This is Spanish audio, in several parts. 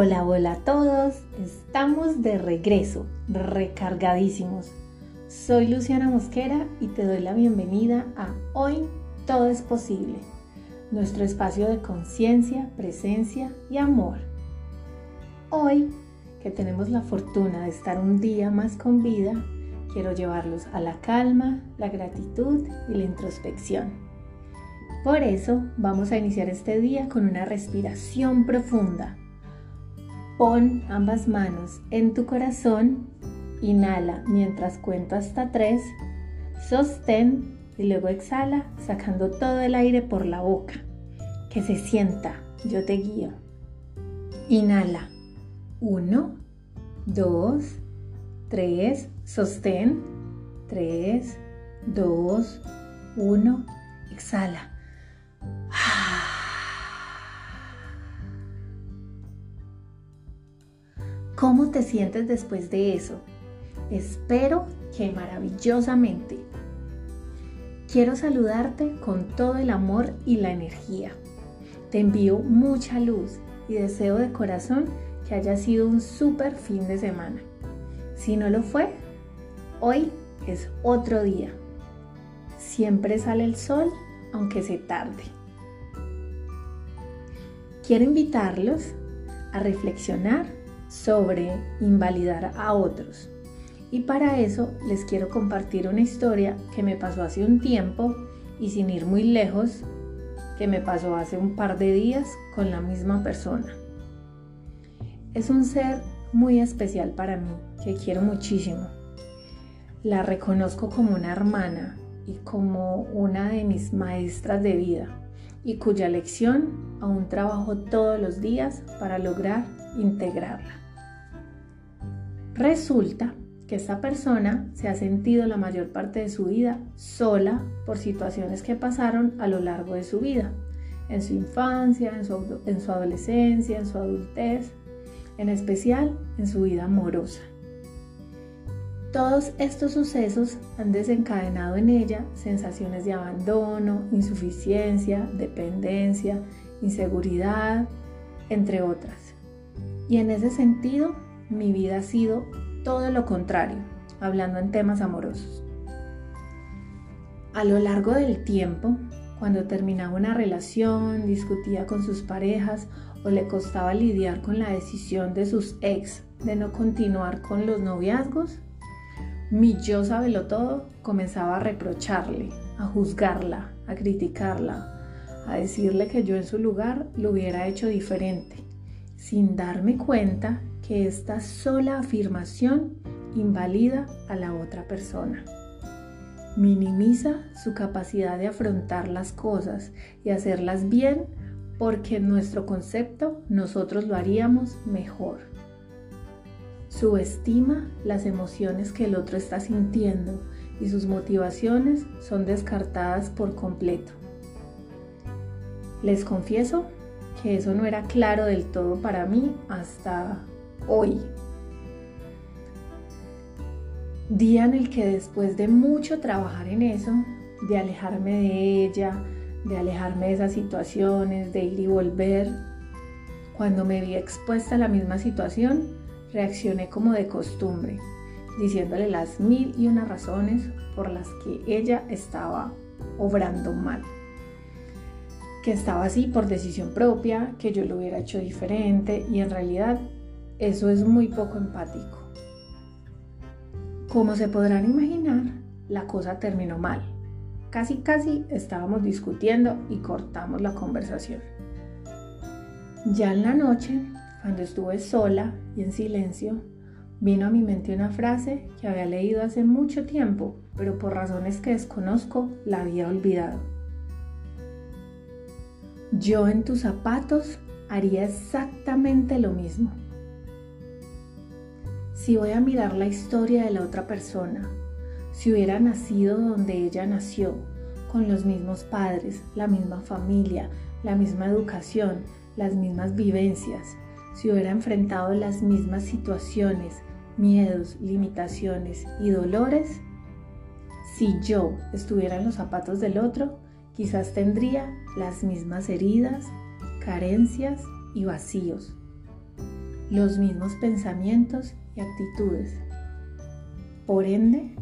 Hola, hola a todos. Estamos de regreso, recargadísimos. Soy Luciana Mosquera y te doy la bienvenida a Hoy Todo es Posible, nuestro espacio de conciencia, presencia y amor. Hoy, que tenemos la fortuna de estar un día más con vida, quiero llevarlos a la calma, la gratitud y la introspección. Por eso vamos a iniciar este día con una respiración profunda Pon ambas manos en tu corazón, inhala mientras cuento hasta tres, sostén y luego exhala sacando todo el aire por la boca. Que se sienta, yo te guío. Inhala. Uno, dos, tres, sostén. Tres, dos, uno, exhala. ¿Cómo te sientes después de eso? Espero que maravillosamente. Quiero saludarte con todo el amor y la energía. Te envío mucha luz y deseo de corazón que haya sido un súper fin de semana. Si no lo fue, hoy es otro día. Siempre sale el sol, aunque se tarde. Quiero invitarlos a reflexionar sobre invalidar a otros. Y para eso les quiero compartir una historia que me pasó hace un tiempo y sin ir muy lejos, que me pasó hace un par de días con la misma persona. Es un ser muy especial para mí, que quiero muchísimo. La reconozco como una hermana y como una de mis maestras de vida y cuya lección aún trabajo todos los días para lograr integrarla. Resulta que esta persona se ha sentido la mayor parte de su vida sola por situaciones que pasaron a lo largo de su vida, en su infancia, en su, en su adolescencia, en su adultez, en especial en su vida amorosa. Todos estos sucesos han desencadenado en ella sensaciones de abandono, insuficiencia, dependencia, inseguridad, entre otras. Y en ese sentido, mi vida ha sido todo lo contrario, hablando en temas amorosos. A lo largo del tiempo, cuando terminaba una relación, discutía con sus parejas o le costaba lidiar con la decisión de sus ex de no continuar con los noviazgos, mi yo sabelo todo comenzaba a reprocharle, a juzgarla, a criticarla, a decirle que yo en su lugar lo hubiera hecho diferente, sin darme cuenta que esta sola afirmación invalida a la otra persona. Minimiza su capacidad de afrontar las cosas y hacerlas bien porque en nuestro concepto nosotros lo haríamos mejor. Subestima las emociones que el otro está sintiendo y sus motivaciones son descartadas por completo. Les confieso que eso no era claro del todo para mí hasta hoy. Día en el que después de mucho trabajar en eso, de alejarme de ella, de alejarme de esas situaciones, de ir y volver, cuando me vi expuesta a la misma situación, reaccioné como de costumbre, diciéndole las mil y una razones por las que ella estaba obrando mal. Que estaba así por decisión propia, que yo lo hubiera hecho diferente y en realidad eso es muy poco empático. Como se podrán imaginar, la cosa terminó mal. Casi casi estábamos discutiendo y cortamos la conversación. Ya en la noche cuando estuve sola y en silencio, vino a mi mente una frase que había leído hace mucho tiempo, pero por razones que desconozco la había olvidado. Yo en tus zapatos haría exactamente lo mismo. Si voy a mirar la historia de la otra persona, si hubiera nacido donde ella nació, con los mismos padres, la misma familia, la misma educación, las mismas vivencias, si hubiera enfrentado las mismas situaciones, miedos, limitaciones y dolores, si yo estuviera en los zapatos del otro, quizás tendría las mismas heridas, carencias y vacíos. los mismos pensamientos y actitudes. Por ende,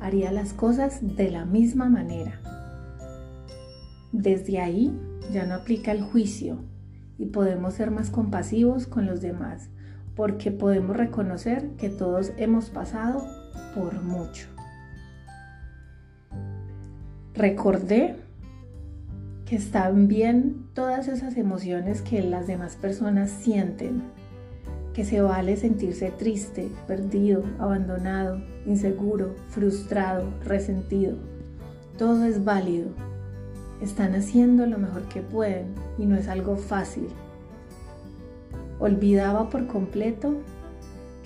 haría las cosas de la misma manera. Desde ahí ya no aplica el juicio y podemos ser más compasivos con los demás porque podemos reconocer que todos hemos pasado por mucho. Recordé que están bien todas esas emociones que las demás personas sienten, que se vale sentirse triste, perdido, abandonado, inseguro, frustrado, resentido. Todo es válido. Están haciendo lo mejor que pueden y no es algo fácil. Olvidaba por completo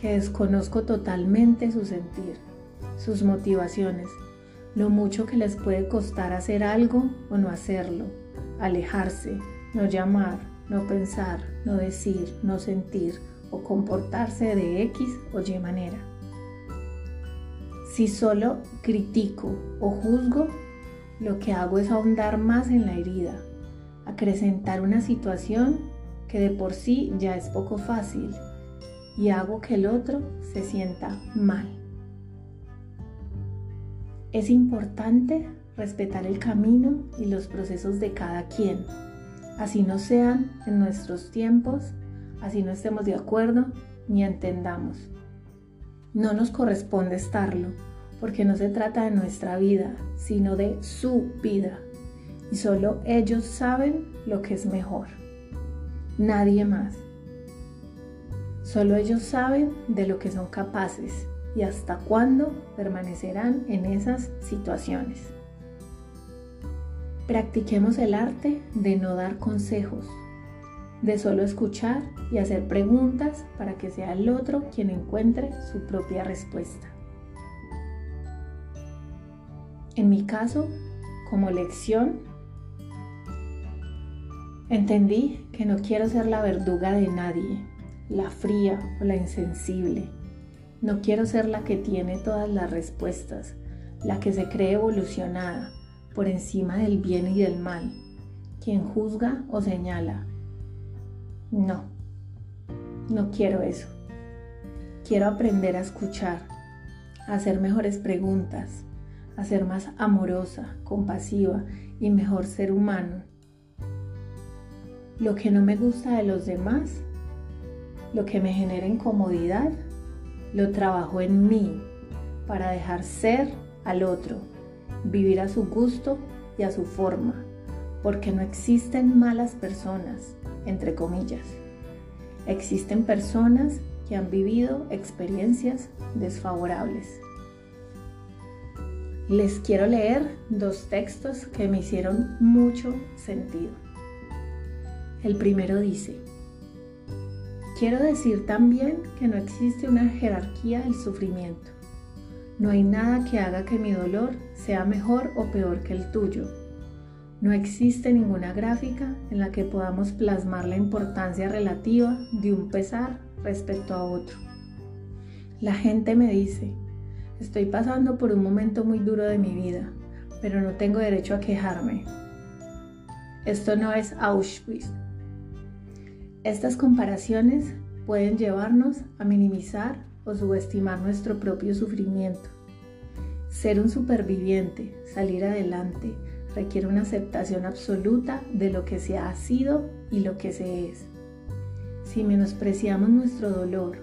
que desconozco totalmente su sentir, sus motivaciones, lo mucho que les puede costar hacer algo o no hacerlo, alejarse, no llamar, no pensar, no decir, no sentir, o comportarse de X o Y manera. Si solo critico o juzgo, lo que hago es ahondar más en la herida, acrecentar una situación que de por sí ya es poco fácil y hago que el otro se sienta mal. Es importante respetar el camino y los procesos de cada quien, así no sean en nuestros tiempos así no estemos de acuerdo ni entendamos. No nos corresponde estarlo, porque no se trata de nuestra vida, sino de su vida. Y solo ellos saben lo que es mejor. Nadie más. Solo ellos saben de lo que son capaces y hasta cuándo permanecerán en esas situaciones. Practiquemos el arte de no dar consejos, de solo escuchar y hacer preguntas para que sea el otro quien encuentre su propia respuesta. En mi caso, como lección, entendí que no quiero ser la verduga de nadie, la fría o la insensible. No quiero ser la que tiene todas las respuestas, la que se cree evolucionada por encima del bien y del mal, quien juzga o señala no, no quiero eso. Quiero aprender a escuchar, a hacer mejores preguntas, a ser más amorosa, compasiva y mejor ser humano. Lo que no me gusta de los demás, lo que me genera incomodidad, lo trabajo en mí para dejar ser al otro, vivir a su gusto y a su forma, porque no existen malas personas, entre comillas. Existen personas que han vivido experiencias desfavorables. Les quiero leer dos textos que me hicieron mucho sentido. El primero dice, quiero decir también que no existe una jerarquía del sufrimiento. No hay nada que haga que mi dolor sea mejor o peor que el tuyo no existe ninguna gráfica en la que podamos plasmar la importancia relativa de un pesar respecto a otro. La gente me dice, estoy pasando por un momento muy duro de mi vida, pero no tengo derecho a quejarme. Esto no es Auschwitz. Estas comparaciones pueden llevarnos a minimizar o subestimar nuestro propio sufrimiento. Ser un superviviente, salir adelante, requiere una aceptación absoluta de lo que se ha sido y lo que se es. Si menospreciamos nuestro dolor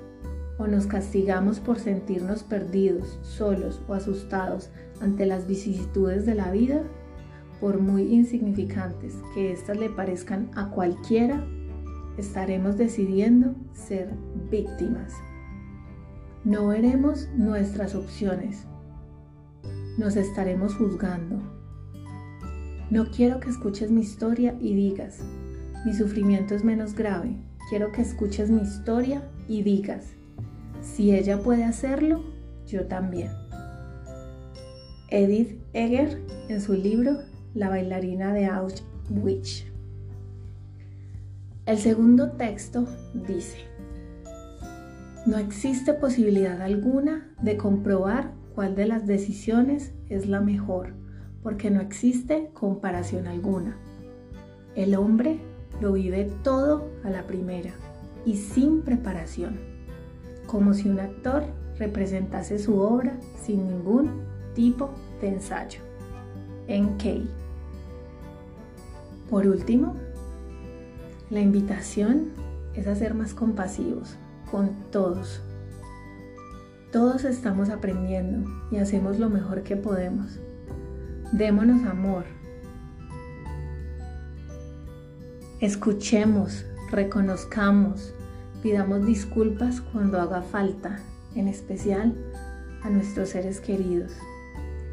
o nos castigamos por sentirnos perdidos, solos o asustados ante las vicisitudes de la vida, por muy insignificantes que éstas le parezcan a cualquiera, estaremos decidiendo ser víctimas. No veremos nuestras opciones. Nos estaremos juzgando, no quiero que escuches mi historia y digas, mi sufrimiento es menos grave. Quiero que escuches mi historia y digas, si ella puede hacerlo, yo también. Edith Eger en su libro La bailarina de Auschwitz. El segundo texto dice, no existe posibilidad alguna de comprobar cuál de las decisiones es la mejor porque no existe comparación alguna. El hombre lo vive todo a la primera y sin preparación, como si un actor representase su obra sin ningún tipo de ensayo. En Key. Por último, la invitación es a ser más compasivos con todos. Todos estamos aprendiendo y hacemos lo mejor que podemos. Démonos amor. Escuchemos, reconozcamos, pidamos disculpas cuando haga falta, en especial a nuestros seres queridos.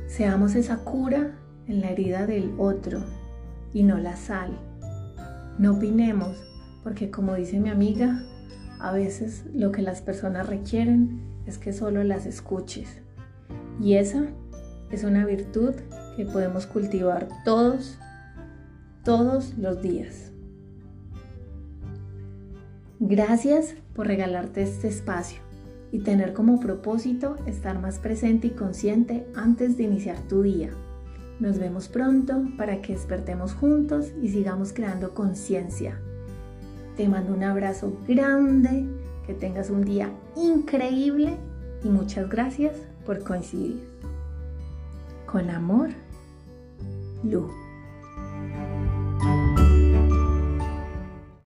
Seamos esa cura en la herida del otro y no la sal. No opinemos, porque como dice mi amiga, a veces lo que las personas requieren es que solo las escuches. Y esa es una virtud que podemos cultivar todos, todos los días. Gracias por regalarte este espacio y tener como propósito estar más presente y consciente antes de iniciar tu día. Nos vemos pronto para que despertemos juntos y sigamos creando conciencia. Te mando un abrazo grande, que tengas un día increíble y muchas gracias por coincidir. Con amor, Lu.